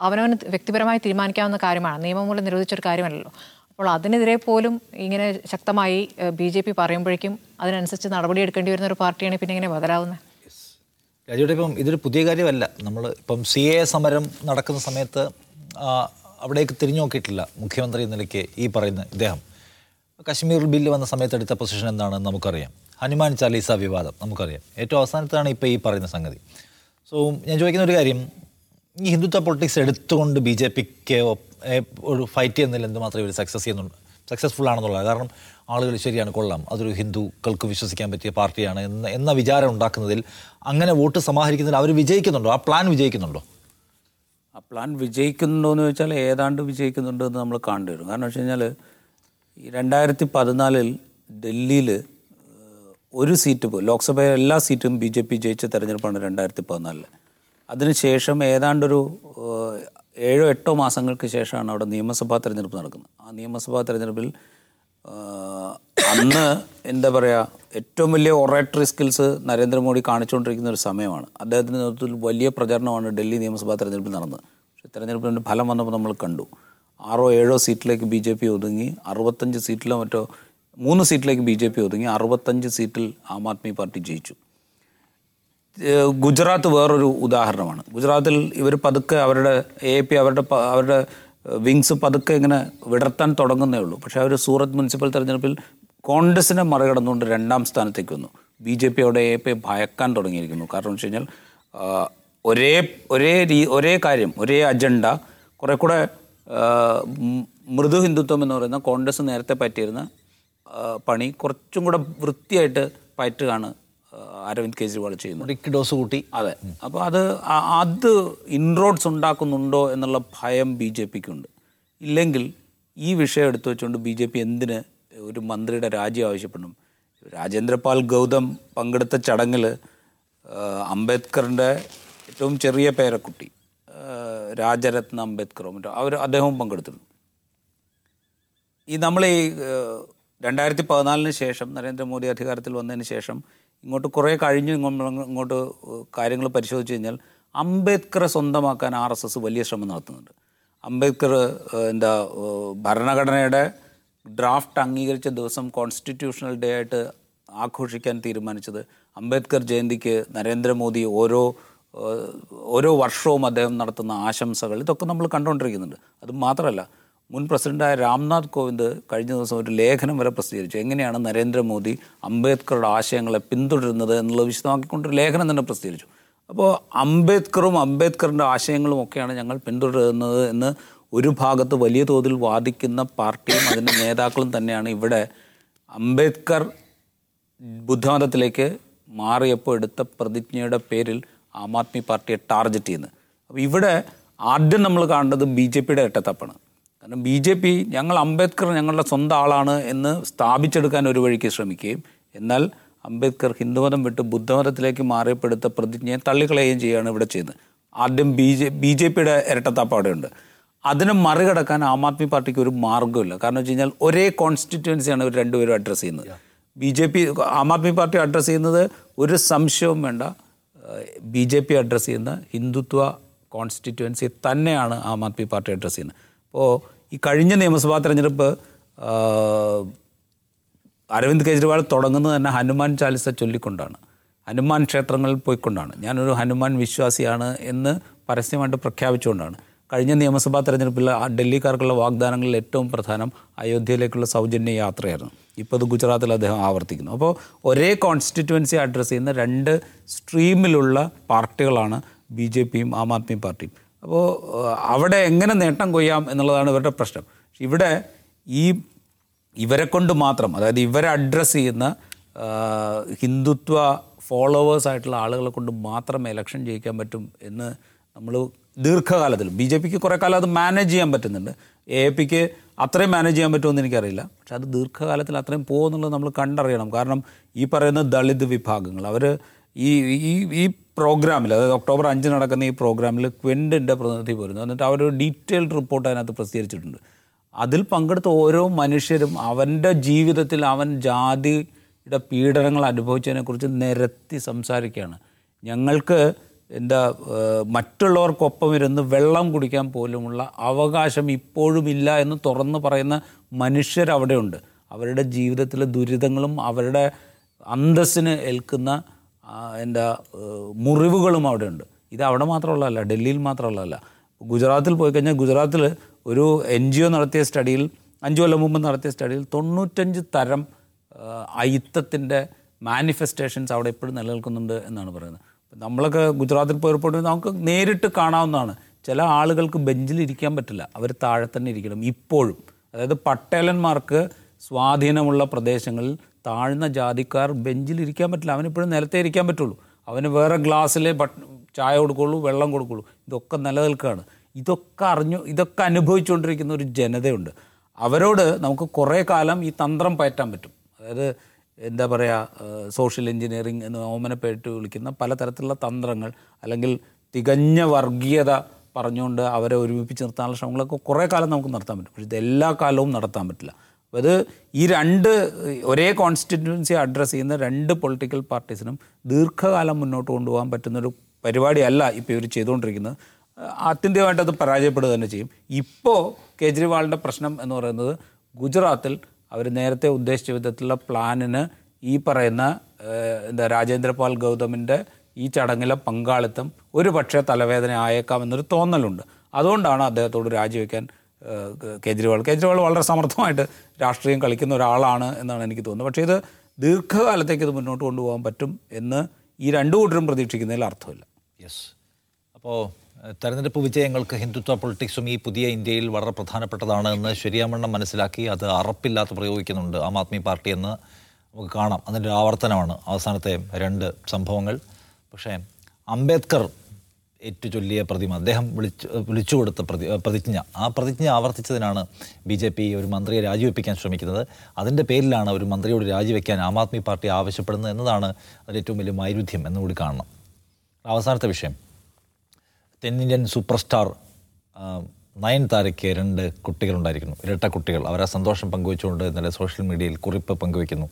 അവനവന് വ്യക്തിപരമായി തീരുമാനിക്കാവുന്ന കാര്യമാണ്. നിയമം മൂലം നിരോധിച്ചൊരു കാര്യമല്ലല്ലോ. അപ്പോൾ അതിനെതിരെ പോലും ഇങ്ങനെ ശക്തമായി ബി ജെ പി പറയുമ്പോഴേക്കും അതിനനുസരിച്ച് നടപടിയെടുക്കേണ്ടി വരുന്ന ഒരു പാർട്ടിയാണ് പിന്നെ ഇങ്ങനെ ബദലാവുന്നത്. രാജുവിടെ ഇപ്പം ഇതൊരു പുതിയ കാര്യമല്ല. നമ്മൾ ഇപ്പം സി എ സമരം നടക്കുന്ന സമയത്ത് അവിടേക്ക് തിരിഞ്ഞു നോക്കിയിട്ടില്ല മുഖ്യമന്ത്രി നിലയ്ക്ക് ഈ പറയുന്ന ഇദ്ദേഹം. കശ്മീർ ബില്ല് വന്ന സമയത്ത് എടുത്ത പൊസിഷൻ എന്താണെന്ന് നമുക്കറിയാം. ഹനുമാൻ ചാലീസ വിവാദം നമുക്കറിയാം. ഏറ്റവും അവസാനത്താണ് ഇപ്പോൾ ഈ പറയുന്ന സംഗതി. സോ ഞാൻ ചോദിക്കുന്ന ഒരു കാര്യം ഈ ഹിന്ദുത്വ പൊളിറ്റിക്സ് എടുത്തുകൊണ്ട് ബി ജെ പിക്ക് ഒരു ഫൈറ്റ് ചെയ്യുന്നതിൽ എന്തുമാത്രം ഇവർ സക്സസ് ചെയ്യുന്നുണ്ട്? സക്സസ്ഫുൾ ആണെന്നുള്ളത് കാരണം ആളുകൾ ശരിയാണ് കൊള്ളാം. അതൊരു ഹിന്ദുക്കൾക്ക് വിശ്വസിക്കാൻ പറ്റിയ പാർട്ടിയാണ് എന്ന എന്ന വിചാരം ഉണ്ടാക്കുന്നതിൽ അങ്ങനെ വോട്ട് സമാഹരിക്കുന്നതിൽ അവർ വിജയിക്കുന്നുണ്ടോ? ആ പ്ലാൻ വിജയിക്കുന്നുണ്ടോ? ആ പ്ലാൻ വിജയിക്കുന്നുണ്ടോ എന്ന് ചോദിച്ചാൽ ഏതാണ്ട് വിജയിക്കുന്നുണ്ട് എന്ന് നമ്മൾ കാണേണ്ടി വരും. കാരണം വെച്ച് കഴിഞ്ഞാൽ ഈ രണ്ടായിരത്തി പതിനാലിൽ ഡൽഹിയിൽ ഒരു സീറ്റ് പോയി. ലോക്സഭയിലെ എല്ലാ സീറ്റും ബി ജെ പി ജയിച്ച തെരഞ്ഞെടുപ്പാണ് രണ്ടായിരത്തി പതിനാലിൽ അതിനുശേഷം ഏതാണ്ടൊരു ഏഴോ എട്ടോ മാസങ്ങൾക്ക് ശേഷമാണ് അവിടെ നിയമസഭാ തെരഞ്ഞെടുപ്പ് നടക്കുന്നത്. ആ നിയമസഭാ തെരഞ്ഞെടുപ്പിൽ അന്ന് എന്താ പറയുക ഏറ്റവും വലിയ ഒറേറ്ററി സ്കിൽസ് നരേന്ദ്രമോദി കാണിച്ചുകൊണ്ടിരിക്കുന്ന ഒരു സമയമാണ്. അദ്ദേഹത്തിന്റെ നേതൃത്വത്തിൽ വലിയ പ്രചരണമാണ് ഡൽഹി നിയമസഭാ തെരഞ്ഞെടുപ്പിൽ നടന്നത്. പക്ഷേ തെരഞ്ഞെടുപ്പിന്റെ ഫലം വന്നപ്പോൾ നമ്മൾ കണ്ടു. ആറോ ഏഴോ സീറ്റിലേക്ക് ബി ജെ പി ഒതുങ്ങി അറുപത്തഞ്ച് സീറ്റിലോ മറ്റോ മൂന്ന് സീറ്റിലേക്ക് ബി ജെ പി ഒതുങ്ങി അറുപത്തഞ്ച് സീറ്റിൽ ആം ആദ്മി പാർട്ടി ജയിച്ചു. ഗുജറാത്ത് വേറൊരു ഉദാഹരണമാണ്. ഗുജറാത്തിൽ ഇവർ പതുക്കെ അവരുടെ എ പി അവരുടെ അവരുടെ വിങ്സ് പതുക്കെ ഇങ്ങനെ വിടർത്താൻ തുടങ്ങുന്നേ ഉള്ളൂ. പക്ഷേ അവർ സൂറത്ത് മുനിസിപ്പൽ തെരഞ്ഞെടുപ്പിൽ കോൺഗ്രസിനെ മറികടന്നുകൊണ്ട് രണ്ടാം സ്ഥാനത്തേക്ക് വന്നു. ബി ജെ പി അവിടെ എ പി ഭയക്കാൻ തുടങ്ങിയിരിക്കുന്നു. കാരണം വെച്ച് കഴിഞ്ഞാൽ ഒരേ ഒരേ രീ ഒരേ കാര്യം ഒരേ അജണ്ട കുറെ കൂടെ മൃദു ഹിന്ദുത്വം എന്ന് പറയുന്ന കോൺഗ്രസ് നേരത്തെ പറ്റിയിരുന്ന പണി കുറച്ചും കൂടെ വൃത്തിയായിട്ട് പറ്റുകയാണ് അരവിന്ദ് കെജ്രിവാൾ ചെയ്യുന്നത് ഡോസ് കൂട്ടി. അതെ. അപ്പോൾ അത് അത് ഇൻറോഡ്സ് ഉണ്ടാക്കുന്നുണ്ടോ എന്നുള്ള ഭയം ബി ജെ പിക്കുണ്ട്. ഇല്ലെങ്കിൽ ഈ വിഷയം എടുത്തു വെച്ചുകൊണ്ട് ബി ജെ പി എന്തിന് ഒരു മന്ത്രിയുടെ രാജി ആവശ്യപ്പെടും? രാജേന്ദ്രപാൽ ഗൗതം പങ്കെടുത്ത ചടങ്ങിൽ അംബേദ്കറിന്റെ ഏറ്റവും ചെറിയ പേരക്കുട്ടി രാജരത്ന അംബേദ്കറോ മറ്റോ അവർ അദ്ദേഹവും പങ്കെടുത്തിരുന്നു. ഈ നമ്മൾ ഈ രണ്ടായിരത്തി പതിനാലിന് ശേഷം നരേന്ദ്രമോദി അധികാരത്തിൽ വന്നതിന് ശേഷം ഇങ്ങോട്ട് കുറേ കഴിഞ്ഞ് ഇങ്ങോട്ട് കാര്യങ്ങൾ പരിശോധിച്ച് കഴിഞ്ഞാൽ അംബേദ്കറെ സ്വന്തമാക്കാൻ ആർ എസ് എസ് വലിയ ശ്രമം നടത്തുന്നുണ്ട്. അംബേദ്കർ എന്താ ഭരണഘടനയുടെ ഡ്രാഫ്റ്റ് അംഗീകരിച്ച ദിവസം കോൺസ്റ്റിറ്റ്യൂഷണൽ ഡേ ആയിട്ട് ആഘോഷിക്കാൻ തീരുമാനിച്ചത് അംബേദ്കർ ജയന്തിക്ക് നരേന്ദ്രമോദി ഓരോ ഓരോ വർഷവും അദ്ദേഹം നടത്തുന്ന ആശംസകൾ ഇതൊക്കെ നമ്മൾ കണ്ടുകൊണ്ടിരിക്കുന്നുണ്ട്. അത് മാത്രമല്ല മുൻ പ്രസിഡന്റായ രാംനാഥ് കോവിന്ദ് കഴിഞ്ഞ ദിവസം ഒരു ലേഖനം വരെ പ്രസിദ്ധീകരിച്ചു. എങ്ങനെയാണ് നരേന്ദ്രമോദി അംബേദ്കറുടെ ആശയങ്ങളെ പിന്തുടരുന്നത് എന്നുള്ളത് വിശദമാക്കിക്കൊണ്ടൊരു ലേഖനം തന്നെ പ്രസിദ്ധീകരിച്ചു. അപ്പോൾ അംബേദ്കറും അംബേദ്കറിന്റെ ആശയങ്ങളും ഒക്കെയാണ് ഞങ്ങൾ പിന്തുടരുന്നത് എന്ന് ഒരു ഭാഗത്ത് വലിയ തോതിൽ വാദിക്കുന്ന പാർട്ടിയും അതിന്റെ നേതാക്കളും തന്നെയാണ് ഇവിടെ അംബേദ്കർ ബുദ്ധമതത്തിലേക്ക് മാറിയപ്പോൾ എടുത്ത പ്രതിജ്ഞയുടെ പേരിൽ ആം ആദ്മി പാർട്ടിയെ ടാർഗറ്റ് ചെയ്യുന്നത്. അപ്പോൾ ഇവിടെ ആദ്യം നമ്മൾ കാണേണ്ടത് ബി ജെ പിയുടെ കാരണം ബി ജെ പി ഞങ്ങൾ അംബേദ്കർ ഞങ്ങളുടെ സ്വന്തം ആളാണ് എന്ന് സ്ഥാപിച്ചെടുക്കാൻ ഒരു വഴിക്ക് ശ്രമിക്കുകയും എന്നാൽ അംബേദ്കർ ഹിന്ദുമതം വിട്ട് ബുദ്ധമതത്തിലേക്ക് മാറിയപ്പെടുത്ത പ്രതിജ്ഞയെ തള്ളിക്കളയുകയും ചെയ്യുകയാണ് ഇവിടെ ചെയ്യുന്നത്. ആദ്യം ബി ജെ ബി ജെ പിയുടെ ഇരട്ടത്താപ്പാടെയുണ്ട് അതിനെ മറികടക്കാൻ ആം ആദ്മി പാർട്ടിക്ക് ഒരു മാർഗമില്ല. കാരണം വെച്ച് കഴിഞ്ഞാൽ ഒരേ കോൺസ്റ്റിറ്റ്യുവൻസിയാണ് ഇവർ രണ്ടുപേരും അഡ്രസ്സ് ചെയ്യുന്നത്. B J P Aam Aadmi party address ചെയ്യുന്നത് ഒരു സംശയവും വേണ്ട. ബി ജെ പി അഡ്രസ്സ് ചെയ്യുന്ന ഹിന്ദുത്വ കോൺസ്റ്റിറ്റ്യുവൻസി തന്നെയാണ് ആം ആദ്മി പാർട്ടി അഡ്രസ്സ് ചെയ്യുന്നത്. അപ്പോൾ ഈ കഴിഞ്ഞ നിയമസഭാ തെരഞ്ഞെടുപ്പ് അരവിന്ദ് കെജ്രിവാൾ തുടങ്ങുന്നത് തന്നെ ഹനുമാൻ ചാലിസ ചൊല്ലിക്കൊണ്ടാണ്. ഹനുമാൻ ക്ഷേത്രങ്ങളിൽ പോയിക്കൊണ്ടാണ്. ഞാനൊരു ഹനുമാൻ വിശ്വാസിയാണ് എന്ന് പരസ്യമായിട്ട് പ്രഖ്യാപിച്ചുകൊണ്ടാണ്. കഴിഞ്ഞ നിയമസഭാ തെരഞ്ഞെടുപ്പിൽ ഡൽഹിക്കാർക്കുള്ള വാഗ്ദാനങ്ങളിൽ ഏറ്റവും പ്രധാനം അയോധ്യയിലേക്കുള്ള സൗജന്യ യാത്രയായിരുന്നു. ഇപ്പോൾ അത് ഗുജറാത്തിൽ അദ്ദേഹം ആവർത്തിക്കുന്നു. അപ്പോൾ ഒരേ കോൺസ്റ്റിറ്റ്യുവൻസി അഡ്രസ്സ് ചെയ്യുന്ന രണ്ട് സ്ട്രീമിലുള്ള പാർട്ടികളാണ് ബി ജെ പിയും ആം ആദ്മി പാർട്ടിയും. അപ്പോൾ അവിടെ എങ്ങനെ നേട്ടം കൊയ്യാം എന്നുള്ളതാണ് ഇവരുടെ പ്രശ്നം. ഇവിടെ ഈ ഇവരെ കൊണ്ട് മാത്രം അതായത് ഇവരെ അഡ്രസ്സ് ചെയ്യുന്ന ഹിന്ദുത്വ ഫോളോവേഴ്സ് ആയിട്ടുള്ള ആളുകളെ കൊണ്ട് മാത്രമേ ഇലക്ഷൻ ജയിക്കാൻ പറ്റും എന്ന് നമ്മൾ ദീർഘകാലത്തിൽ ബി ജെ പിക്ക് കുറേ കാലം അത് മാനേജ് ചെയ്യാൻ പറ്റുന്നുണ്ട്. എ പിക്ക് അത്രയും മാനേജ് ചെയ്യാൻ പറ്റുമെന്ന് എനിക്കറിയില്ല. പക്ഷെ അത് ദീർഘകാലത്തിൽ അത്രയും പോകുമെന്നുള്ളത് നമ്മൾ കണ്ടറിയണം. കാരണം ഈ പറയുന്ന ദളിത് വിഭാഗങ്ങൾ അവർ ഈ ഈ ഈ പ്രോഗ്രാമിൽ അതായത് ഒക്ടോബർ അഞ്ച് നടക്കുന്ന ഈ പ്രോഗ്രാമിൽ ക്വിൻഡിന്റെ പ്രതിനിധി പോരുന്നു എന്നിട്ട് അവരൊരു ഡീറ്റെയിൽഡ് റിപ്പോർട്ട് അതിനകത്ത് പ്രസിദ്ധീകരിച്ചിട്ടുണ്ട്. അതിൽ പങ്കെടുത്ത ഓരോ മനുഷ്യരും അവന്റെ ജീവിതത്തിൽ അവൻ ജാതിയുടെ പീഡനങ്ങൾ അനുഭവിച്ചതിനെക്കുറിച്ച് നിരത്തി സംസാരിക്കുകയാണ്. ഞങ്ങൾക്ക് എന്താ മറ്റുള്ളവർക്കൊപ്പം ഇരുന്ന് വെള്ളം കുടിക്കാൻ പോലുമുള്ള അവകാശം ഇപ്പോഴും ഇല്ല എന്ന് തുറന്ന് പറയുന്ന മനുഷ്യരവിടെയുണ്ട്. അവരുടെ ജീവിതത്തിലെ ദുരിതങ്ങളും അവരുടെ അന്തസ്സിന് ഏൽക്കുന്ന ഏഹ്, മുറിവുകളും അവിടെയുണ്ട്. ഇത് അവിടെ മാത്രമുള്ളതല്ല ഡൽഹിയിൽ മാത്രമുള്ളതല്ല. ഗുജറാത്തിൽ പോയി കഴിഞ്ഞാൽ ഗുജറാത്തിൽ ഒരു എൻ ജി ഒ നടത്തിയ സ്റ്റഡിയിൽ അഞ്ചു കൊല്ലം മുമ്പ് നടത്തിയ സ്റ്റഡിയിൽ തൊണ്ണൂറ്റഞ്ച് തരം അയിത്തത്തിന്റെ മാനിഫെസ്റ്റേഷൻസ് അവിടെ എപ്പോഴും നിലനിൽക്കുന്നുണ്ട് എന്നാണ് പറയുന്നത്. നമ്മളൊക്കെ ഗുജറാത്തിൽ പോയി റിപ്പോർട്ട് നമുക്ക് നേരിട്ട് കാണാവുന്നതാണ്. ചില ആളുകൾക്ക് ബെഞ്ചിൽ ഇരിക്കാൻ പറ്റില്ല. അവർ താഴെ തന്നെ ഇരിക്കണം. ഇപ്പോഴും. അതായത് പട്ടേലന്മാർക്ക് സ്വാധീനമുള്ള പ്രദേശങ്ങളിൽ താഴ്ന്ന ജാതിക്കാർ ബെഞ്ചിൽ ഇരിക്കാൻ പറ്റില്ല. അവനിപ്പോഴും നിലത്തേ ഇരിക്കാൻ പറ്റുള്ളൂ. അവന് വേറെ ഗ്ലാസ്സിലെ ചായ കൊടുക്കുള്ളൂ വെള്ളം കൊടുക്കുള്ളൂ. ഇതൊക്കെ നിലനിൽക്കുകയാണ് ഇതൊക്കെ അറിഞ്ഞു ഇതൊക്കെ അനുഭവിച്ചുകൊണ്ടിരിക്കുന്ന ഒരു ജനതയുണ്ട്. അവരോട് നമുക്ക് കുറേ കാലം ഈ തന്ത്രം പയറ്റാൻ പറ്റും. അതായത് എന്താ പറയുക സോഷ്യൽ എഞ്ചിനീയറിംഗ് എന്ന് ഓമനപ്പേട്ട് വിളിക്കുന്ന പലതരത്തിലുള്ള തന്ത്രങ്ങൾ അല്ലെങ്കിൽ തികഞ്ഞ വർഗീയത പറഞ്ഞുകൊണ്ട് അവരെ ഒരുമിപ്പിച്ച് നിർത്താനുള്ള ശ്രമങ്ങളൊക്കെ കുറേ കാലം നമുക്ക് നടത്താൻ പറ്റും. പക്ഷേ ഇത് എല്ലാ കാലവും നടത്താൻ പറ്റില്ല. അത് ഈ രണ്ട് ഒരേ കോൺസ്റ്റിറ്റ്യുവൻസി അഡ്രസ്സ് ചെയ്യുന്ന രണ്ട് പൊളിറ്റിക്കൽ പാർട്ടീസിനും ദീർഘകാലം മുന്നോട്ട് കൊണ്ടുപോകാൻ പറ്റുന്നൊരു പരിപാടിയല്ല ഇപ്പോൾ ഇവർ ചെയ്തുകൊണ്ടിരിക്കുന്നത് ആത്യന്തികമായിട്ട് അത് പരാജയപ്പെടുക തന്നെ ചെയ്യും. ഇപ്പോൾ കേജ്രിവാളിന്റെ പ്രശ്നം എന്ന് പറയുന്നത് ഗുജറാത്തിൽ അവർ നേരത്തെ ഉദ്ദേശിച്ച വിധത്തിലുള്ള പ്ലാനിന് ഈ പറയുന്ന എന്താ രാജേന്ദ്രപാൽ ഗൗതമിന്റെ ഈ ചടങ്ങിലെ പങ്കാളിത്തം ഒരു പക്ഷേ തലവേദന ആയേക്കാം എന്നൊരു തോന്നലുണ്ട്. അതുകൊണ്ടാണ് അദ്ദേഹത്തോട് രാജിവെക്കാൻ കേജ്രിവാൾ. കേജ്രിവാൾ വളരെ സമർത്ഥമായിട്ട് രാഷ്ട്രീയം കളിക്കുന്ന ഒരാളാണ് എന്നാണ് എനിക്ക് തോന്നുന്നത്. പക്ഷേ ഇത് ദീർഘകാലത്തേക്ക് ഇത് മുന്നോട്ട് കൊണ്ടുപോകാൻ പറ്റും എന്ന് ഈ രണ്ടു കൂട്ടരും പ്രതീക്ഷിക്കുന്നതിൽ അർത്ഥമില്ല. യെസ് അപ്പോൾ തെരഞ്ഞെടുപ്പ് വിജയങ്ങൾക്ക് ഹിന്ദുത്വ പൊളിറ്റിക്സും ഈ പുതിയ ഇന്ത്യയിൽ വളരെ പ്രധാനപ്പെട്ടതാണ് എന്ന് ശരിയാമണ്ണം മനസ്സിലാക്കി അത് അറപ്പില്ലാത്ത പ്രയോഗിക്കുന്നുണ്ട് ആം ആദ്മി പാർട്ടി എന്ന് നമുക്ക് കാണാം. അതിന്റെ ആവർത്തനമാണ്. അവസാനത്തെ രണ്ട് സംഭവങ്ങൾ. പക്ഷേ അംബേദ്കർ ഏറ്റുചൊല്ലിയ പ്രതിമ അദ്ദേഹം വിളിച്ചു വിളിച്ചു കൊടുത്ത പ്രതി പ്രതിജ്ഞ. ആ പ്രതിജ്ഞ ആവർത്തിച്ചതിനാണ് ബി ജെ പി ഒരു മന്ത്രിയെ രാജിവെപ്പിക്കാൻ ശ്രമിക്കുന്നത്. അതിന്റെ പേരിലാണ് ഒരു മന്ത്രിയോട് രാജിവെക്കാൻ ആം ആദ്മി പാർട്ടി ആവശ്യപ്പെടുന്നത് എന്നതാണ് അതിൽ ഏറ്റവും വലിയ വൈരുദ്ധ്യം എന്നുകൂടി കാണണം. അവസാനത്തെ വിഷയം. തെന്നിന്ത്യൻ സൂപ്പർ സ്റ്റാർ നയൻ നയൻതാരയ്ക്ക് രണ്ട് കുട്ടികളുണ്ടായിരിക്കുന്നു. ഇരട്ട കുട്ടികൾ. അവരെ സന്തോഷം പങ്കുവെച്ചുകൊണ്ട് ഇന്നലെ സോഷ്യൽ മീഡിയയിൽ കുറിപ്പ് പങ്കുവയ്ക്കുന്നു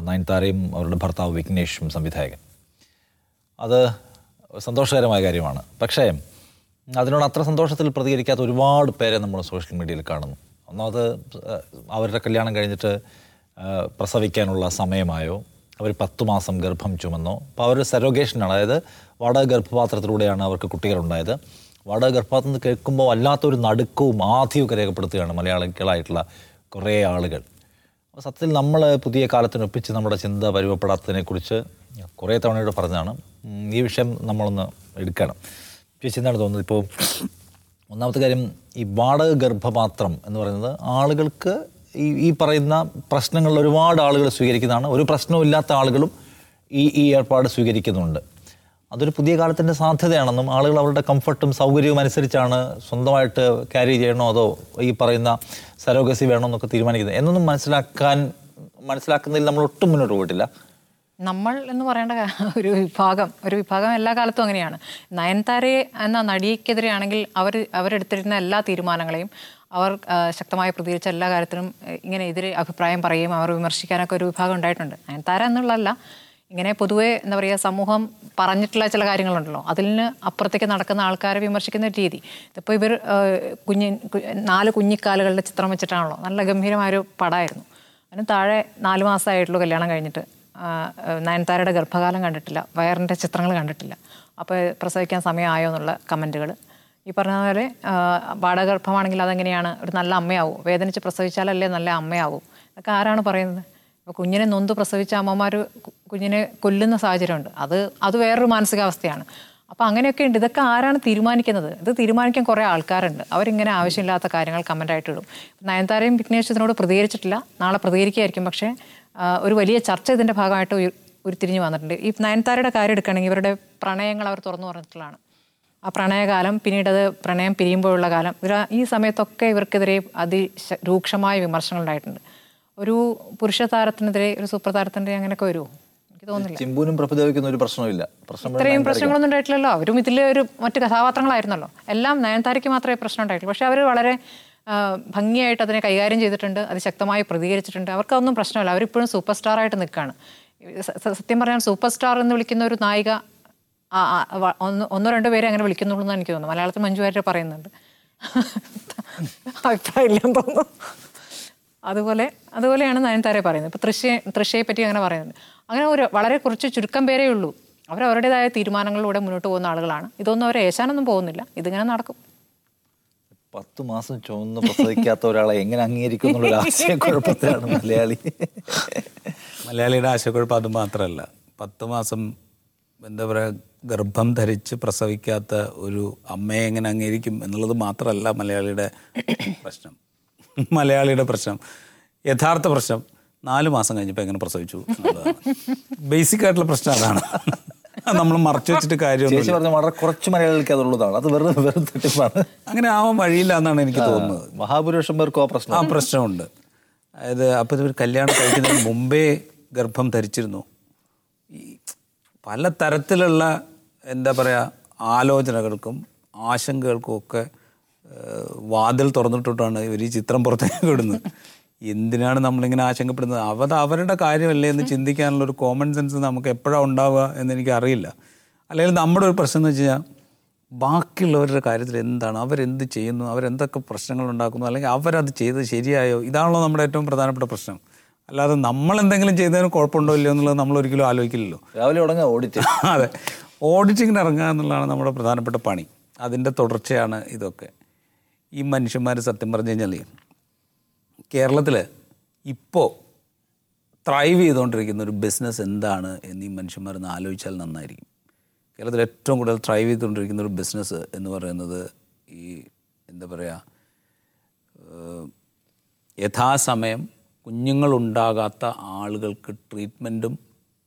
നയൻ താരയും അവരുടെ ഭർത്താവ് വിഘ്നേഷും സംവിധായകൻ. അത് സന്തോഷകരമായ കാര്യമാണ്. പക്ഷേ അതിനോട് അത്ര സന്തോഷത്തിൽ പ്രതികരിക്കാത്ത ഒരുപാട് പേരെ നമ്മൾ സോഷ്യൽ മീഡിയയിൽ കാണുന്നു. ഒന്നാമത് അവരുടെ കല്യാണം കഴിഞ്ഞിട്ട് പ്രസവിക്കാനുള്ള സമയമായോ അവർ പത്ത് മാസം ഗർഭം ചുമന്നോ അപ്പോൾ അവർ സെറോഗേഷനാണ് അതായത് വാടക ഗർഭപാത്രത്തിലൂടെയാണ് അവർക്ക് കുട്ടികളുണ്ടായത്. വാടക ഗർഭപാത്രം എന്ന് കേൾക്കുമ്പോൾ വല്ലാത്തൊരു നടുക്കവും ആധിയൊക്കെ രേഖപ്പെടുത്തുകയാണ് മലയാളികളായിട്ടുള്ള കുറേ ആളുകൾ. അപ്പോൾ സത്യത്തിൽ നമ്മൾ പുതിയ കാലത്തിനൊപ്പിച്ച് നമ്മുടെ ചിന്ത പരുവപ്പെടാത്തതിനെക്കുറിച്ച് കുറേ തവണയോട് പറഞ്ഞതാണ്. ഈ വിഷയം നമ്മളൊന്ന് എടുക്കണം. ചേച്ചി എന്താണ് തോന്നുന്നത്? ഇപ്പോൾ ഒന്നാമത്തെ കാര്യം ഈ വാടക ഗർഭപാത്രം എന്ന് പറയുന്നത് ആളുകൾക്ക് ഈ ഈ പറയുന്ന പ്രശ്നങ്ങളിൽ ഒരുപാട് ആളുകൾ സ്വീകരിക്കുന്നതാണ്. ഒരു പ്രശ്നവും ഇല്ലാത്ത ആളുകളും ഈ ഈ ഏർപ്പാട് സ്വീകരിക്കുന്നുണ്ട്. അതൊരു പുതിയ കാലത്തിന്റെ സാധ്യതയാണെന്നും ആളുകൾ അവരുടെ കംഫർട്ടും സൗകര്യവും അനുസരിച്ചാണ് സ്വന്തമായിട്ട് ക്യാരി ചെയ്യണോ അതോ ഈ പറയുന്ന സരോഗസി വേണോ എന്നൊക്കെ തീരുമാനിക്കുന്നത്. എന്നൊന്നും മനസ്സിലാക്കാൻ മനസ്സിലാക്കുന്നതിൽ നമ്മൾ ഒട്ടും മുന്നോട്ട് പോയിട്ടില്ല. നമ്മൾ എന്ന് പറയേണ്ട ഒരു വിഭാഗം ഒരു വിഭാഗം എല്ലാ കാലത്തും അങ്ങനെയാണ്. നയൻതാരയെ എന്ന നടിക്കെതിരെയാണെങ്കിൽ അവർ അവരെടുത്തിരുന്ന എല്ലാ തീരുമാനങ്ങളെയും അവർ ശക്തമായി പ്രതികരിച്ച എല്ലാ കാര്യത്തിനും ഇങ്ങനെ എതിരെ അഭിപ്രായം പറയുകയും അവർ വിമർശിക്കാനൊക്കെ ഒരു വിഭാഗം ഉണ്ടായിട്ടുണ്ട്. നയൻതാര എന്നുള്ളതല്ല ഇങ്ങനെ പൊതുവെ എന്താ പറയുക സമൂഹം പറഞ്ഞിട്ടുള്ള ചില കാര്യങ്ങളുണ്ടല്ലോ. അതിൽ നിന്ന് അപ്പുറത്തേക്ക് നടക്കുന്ന ആൾക്കാരെ വിമർശിക്കുന്ന രീതി. ഇതിപ്പോൾ ഇവർ കുഞ്ഞി നാല് കുഞ്ഞിക്കാലുകളുടെ ചിത്രം വെച്ചിട്ടാണല്ലോ. നല്ല ഗംഭീരമായൊരു പടമായിരുന്നു അതിന് താഴെ നാല് മാസമായിട്ടുള്ളൂ കല്യാണം കഴിഞ്ഞിട്ട്. നയൻതാരയുടെ ഗർഭകാലം കണ്ടിട്ടില്ല. വയറിന്റെ ചിത്രങ്ങൾ കണ്ടിട്ടില്ല. അപ്പോൾ പ്രസവിക്കാൻ സമയമായോ എന്നുള്ള കമന്റുകൾ ഈ പറഞ്ഞ പോലെ ആ, പാടഗർഭമാണെങ്കിൽ അതെങ്ങനെയാണ്? ഒരു നല്ല അമ്മയാവും. വേദനിച്ച് പ്രസവിച്ചാലല്ലേ നല്ല അമ്മയാവും? ഇതൊക്കെ ആരാണ് പറയുന്നത്? ഇപ്പോൾ കുഞ്ഞിനെ നൊന്ത് പ്രസവിച്ച അമ്മമാർ കുഞ്ഞിനെ കൊല്ലുന്ന സാഹചര്യമുണ്ട്. അത് അത് വേറൊരു മാനസികാവസ്ഥയാണ്. അപ്പോൾ അങ്ങനെയൊക്കെ ഉണ്ട്. ഇതൊക്കെ ആരാണ് തീരുമാനിക്കുന്നത്? ഇത് തീരുമാനിക്കാൻ കുറേ ആൾക്കാരുണ്ട്. അവരിങ്ങനെ ആവശ്യമില്ലാത്ത കാര്യങ്ങൾ കമന്റായിട്ട് ഇടും. നയൻതാരയും വിഘ്നേഷ് ഇതിനോട് പ്രതികരിച്ചിട്ടില്ല. നാളെ പ്രതികരിക്കുകയായിരിക്കും. പക്ഷേ ഒരു വലിയ ചർച്ച ഇതിന്റെ ഭാഗമായിട്ട് ഉരുത്തിരിഞ്ഞ് വന്നിട്ടുണ്ട്. ഈ നയൻതാരയുടെ കാര്യം എടുക്കുകയാണെങ്കിൽ ഇവരുടെ പ്രണയങ്ങൾ അവർ തുറന്നു പറഞ്ഞിട്ടുള്ളതാണ്. ആ പ്രണയകാലം പിന്നീട് അത് പ്രണയം പിരിയുമ്പോഴുള്ള കാലം ഇവർ ഈ സമയത്തൊക്കെ ഇവർക്കെതിരെ അതിരൂക്ഷമായ വിമർശനങ്ങൾ ഉണ്ടായിട്ടുണ്ട്. ഒരു പുരുഷ താരത്തിനെതിരെ ഒരു സൂപ്പർ താരത്തിന്റെ അങ്ങനെയൊക്കെ വരുമോ? എനിക്ക് തോന്നുന്നില്ല. ചിമ്പുവിനും പ്രഭുദേവിക്കൊന്നും ഒരു പ്രശ്നമില്ല പ്രശ്നം ഇത്രയും. പ്രശ്നങ്ങളൊന്നും ഉണ്ടായിട്ടില്ലല്ലോ. അവരും ഇതിലെ ഒരു മറ്റ് കഥാപാത്രങ്ങളായിരുന്നല്ലോ. എല്ലാം നയൻതാരയ്ക്ക് മാത്രമേ പ്രശ്നം ഉണ്ടായിട്ടുള്ളൂ. പക്ഷെ അവർ വളരെ ഭംഗിയായിട്ട് അതിനെ കൈകാര്യം ചെയ്തിട്ടുണ്ട്. അത് ശക്തമായി പ്രതികരിച്ചിട്ടുണ്ട്. അവർക്കതൊന്നും പ്രശ്നമില്ല. അവരിപ്പോഴും സൂപ്പർ സ്റ്റാർ ആയിട്ട് നിൽക്കുകയാണ് സത്യം പറയാൻ സൂപ്പർ സ്റ്റാർ എന്ന് വിളിക്കുന്ന ഒരു നായിക ഒന്ന് രണ്ടോ പേരെ അങ്ങനെ വിളിക്കുന്നുള്ളൂ എന്ന് എനിക്ക് തോന്നുന്നു മലയാളത്തിൽ മഞ്ജു വാര്യർ പറയുന്നുണ്ട്. അഭിപ്രായം ഇല്ലെന്ന് തോന്നുന്നു. അതുപോലെ അതുപോലെയാണ് നയൻതാരെ പറയുന്നത്. ഇപ്പോൾ തൃശ്ശയെ തൃശ്ശയെ പറ്റി അങ്ങനെ പറയുന്നുണ്ട്. അങ്ങനെ ഒരു വളരെ കുറച്ച് ചുരുക്കം പേരേ ഉള്ളൂ. അവർ അവരുടേതായ തീരുമാനങ്ങളിലൂടെ മുന്നോട്ട് പോകുന്ന ആളുകളാണ്. ഇതൊന്നും അവർ ഏശാനൊന്നും പോകുന്നില്ല. ഇതിങ്ങനെ നടക്കും. പത്ത് മാസം ചുമന്ന് പ്രസവിക്കാത്ത ഒരാളെ എങ്ങനെ അംഗീകരിക്കും എന്നുള്ള ആശയക്കുഴപ്പത്തിലാണ് മലയാളി. മലയാളിയുടെ ആശയക്കുഴപ്പം അത് മാത്രമല്ല. പത്ത് മാസം എന്താ പറയുക ഗർഭം ധരിച്ച് പ്രസവിക്കാത്ത ഒരു അമ്മയെ എങ്ങനെ അംഗീകരിക്കും എന്നുള്ളത് മാത്രമല്ല മലയാളിയുടെ പ്രശ്നം. മലയാളിയുടെ പ്രശ്നം. യഥാർത്ഥ പ്രശ്നം. നാല് മാസം കഴിഞ്ഞപ്പോൾ എങ്ങനെ പ്രസവിച്ചു ബേസിക് ആയിട്ടുള്ള പ്രശ്നം അതാണ്. നമ്മൾ മറച്ചു വെച്ചിട്ട് കാര്യമൊന്നും ചേച്ചി വളരെ കുറച്ച് മലയാളികൾക്ക് അതുള്ളതാണ്. അത് വെറുതെ വെറുതെ തട്ടിപ്പാണ് അങ്ങനെ ആവാൻ വഴിയില്ല എന്നാണ് എനിക്ക് തോന്നുന്നത്. മഹാഭൂരിപക്ഷം പേർക്കും ആ പ്രശ്നം ആ പ്രശ്നമുണ്ട്. അതായത് അപ്പോൾ ഇവർ കല്യാണം കഴിക്കുന്നതിന് മുമ്പേ ഗർഭം ധരിച്ചിരുന്നു. ഈ പല തരത്തിലുള്ള എന്താ പറയുക ആലോചനകൾക്കും ആശങ്കകൾക്കും ഒക്കെ വാതിൽ തുറന്നിട്ടിട്ടാണ് ഇവർ ഈ ചിത്രം പുറത്തേക്ക് വിടുന്നത്. എന്തിനാണ് നമ്മളിങ്ങനെ ആശങ്കപ്പെടുന്നത്? അവത് അവരുടെ കാര്യമല്ലേ എന്ന് ചിന്തിക്കാനുള്ള ഒരു കോമൺ സെൻസ് നമുക്ക് എപ്പോഴാണ് ഉണ്ടാവുക എന്ന് എനിക്ക് അറിയില്ല. അല്ലെങ്കിൽ നമ്മുടെ ഒരു പ്രശ്നം എന്ന് വെച്ച് കഴിഞ്ഞാൽ ബാക്കിയുള്ളവരുടെ കാര്യത്തിൽ എന്താണ്? അവരെന്ത് ചെയ്യുന്നു? അവരെന്തൊക്കെ പ്രശ്നങ്ങൾ ഉണ്ടാക്കുന്നു? അല്ലെങ്കിൽ അവരത് ചെയ്തത് ശരിയായോ? ഇതാണല്ലോ നമ്മുടെ ഏറ്റവും പ്രധാനപ്പെട്ട പ്രശ്നം. അല്ലാതെ നമ്മൾ എന്തെങ്കിലും ചെയ്തതിന് കുഴപ്പമുണ്ടോ ഇല്ലയോ എന്നുള്ളത് നമ്മൾ ഒരിക്കലും ആലോചിക്കില്ലല്ലോ. രാവിലെ തുടങ്ങുക ഓഡിറ്റ് *laughs* അതെ. ഓഡിറ്റിങ്ങിന് ഇറങ്ങുക എന്നുള്ളതാണ് നമ്മുടെ പ്രധാനപ്പെട്ട പണി. അതിന്റെ തുടർച്ചയാണ് ഇതൊക്കെ. ഈ മനുഷ്യന്മാർ സത്യം പറഞ്ഞു കഴിഞ്ഞാൽ കേരളത്തിൽ ഇപ്പോൾ ത്രൈവ് ചെയ്തുകൊണ്ടിരിക്കുന്ന ഒരു ബിസിനസ് എന്താണ് എന്നീ മനുഷ്യന്മാരൊന്ന് ആലോചിച്ചാൽ നന്നായിരിക്കും. കേരളത്തിൽ ഏറ്റവും കൂടുതൽ ത്രൈവ് ചെയ്തുകൊണ്ടിരിക്കുന്ന ഒരു ബിസിനസ് എന്ന് പറയുന്നത് ഈ എന്താ പറയുക യഥാസമയം കുഞ്ഞുങ്ങളുണ്ടാകാത്ത ആളുകൾക്ക് ട്രീറ്റ്മെന്റും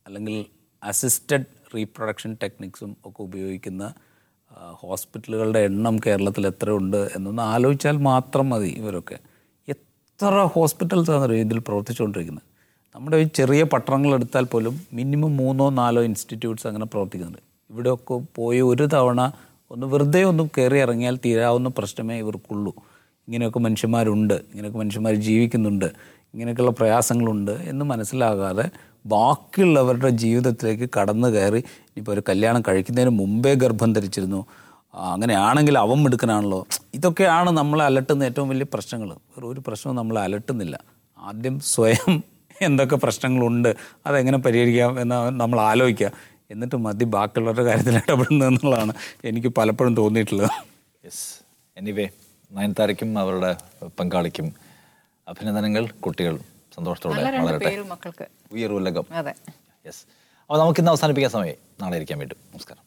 അല്ലെങ്കിൽ അസിസ്റ്റഡ് റീപ്രൊഡക്ഷൻ ടെക്നിക്സും ഒക്കെ ഉപയോഗിക്കുന്ന ഹോസ്പിറ്റലുകളുടെ എണ്ണം കേരളത്തിൽ എത്രയുണ്ട് എന്നൊന്ന് ആലോചിച്ചാൽ മാത്രം മതി ഇവരൊക്കെ. എത്ര ഹോസ്പിറ്റൽസാണ് ഇതിൽ പ്രവർത്തിച്ചുകൊണ്ടിരിക്കുന്നത്? നമ്മുടെ ഈ ചെറിയ പട്ടണങ്ങൾ എടുത്താൽ പോലും മിനിമം മൂന്നോ നാലോ ഇൻസ്റ്റിറ്റ്യൂട്ട്സ് അങ്ങനെ പ്രവർത്തിക്കുന്നുണ്ട്. ഇവിടെയൊക്കെ പോയി ഒരു തവണ ഒന്ന് വെറുതെ ഒന്ന് കയറി ഇറങ്ങിയാൽ തീരാവുന്ന പ്രശ്നമേ ഇവർക്കുള്ളൂ. ഇങ്ങനെയൊക്കെ മനുഷ്യന്മാരുണ്ട് ഇങ്ങനെയൊക്കെ മനുഷ്യന്മാർ ജീവിക്കുന്നുണ്ട് ഇങ്ങനെയൊക്കെയുള്ള പ്രയാസങ്ങളുണ്ട് എന്ന് മനസ്സിലാകാതെ ബാക്കിയുള്ളവരുടെ ജീവിതത്തിലേക്ക് കടന്നു കയറി ഇനിയിപ്പോൾ ഒരു കല്യാണം കഴിക്കുന്നതിന് മുമ്പേ ഗർഭം ധരിച്ചിരുന്നു അങ്ങനെയാണെങ്കിൽ അവൻ മിടുക്കനാണല്ലോ. ഇതൊക്കെയാണ് നമ്മളെ അലട്ടുന്ന ഏറ്റവും വലിയ പ്രശ്നങ്ങൾ. വേറെ ഒരു പ്രശ്നവും നമ്മളെ അലട്ടുന്നില്ല. ആദ്യം സ്വയം എന്തൊക്കെ പ്രശ്നങ്ങളുണ്ട് അതെങ്ങനെ പരിഹരിക്കാം എന്ന് നമ്മൾ ആലോചിക്കുക. എന്നിട്ട് മതി ബാക്കിയുള്ളവരുടെ കാര്യത്തിൽ ഇടപെടുന്നത് എന്നുള്ളതാണ് എനിക്ക് പലപ്പോഴും തോന്നിയിട്ടുള്ളത്. യെസ് എനിവേ നയൻതാരയ്ക്കും അവരുടെ പങ്കാളിക്കും അഭിനന്ദനങ്ങൾ. കുട്ടികൾ സന്തോഷത്തോടെ വളരട്ടെ. പേരും മക്കൾക്ക്. ഉയർവുലകം അതെ. യെസ് അപ്പോൾ നമുക്കിന്ന് അവസാനിപ്പിക്കാൻ സമയം. നാളെ ഇരിക്കാൻ വേണ്ടി. നമസ്കാരം.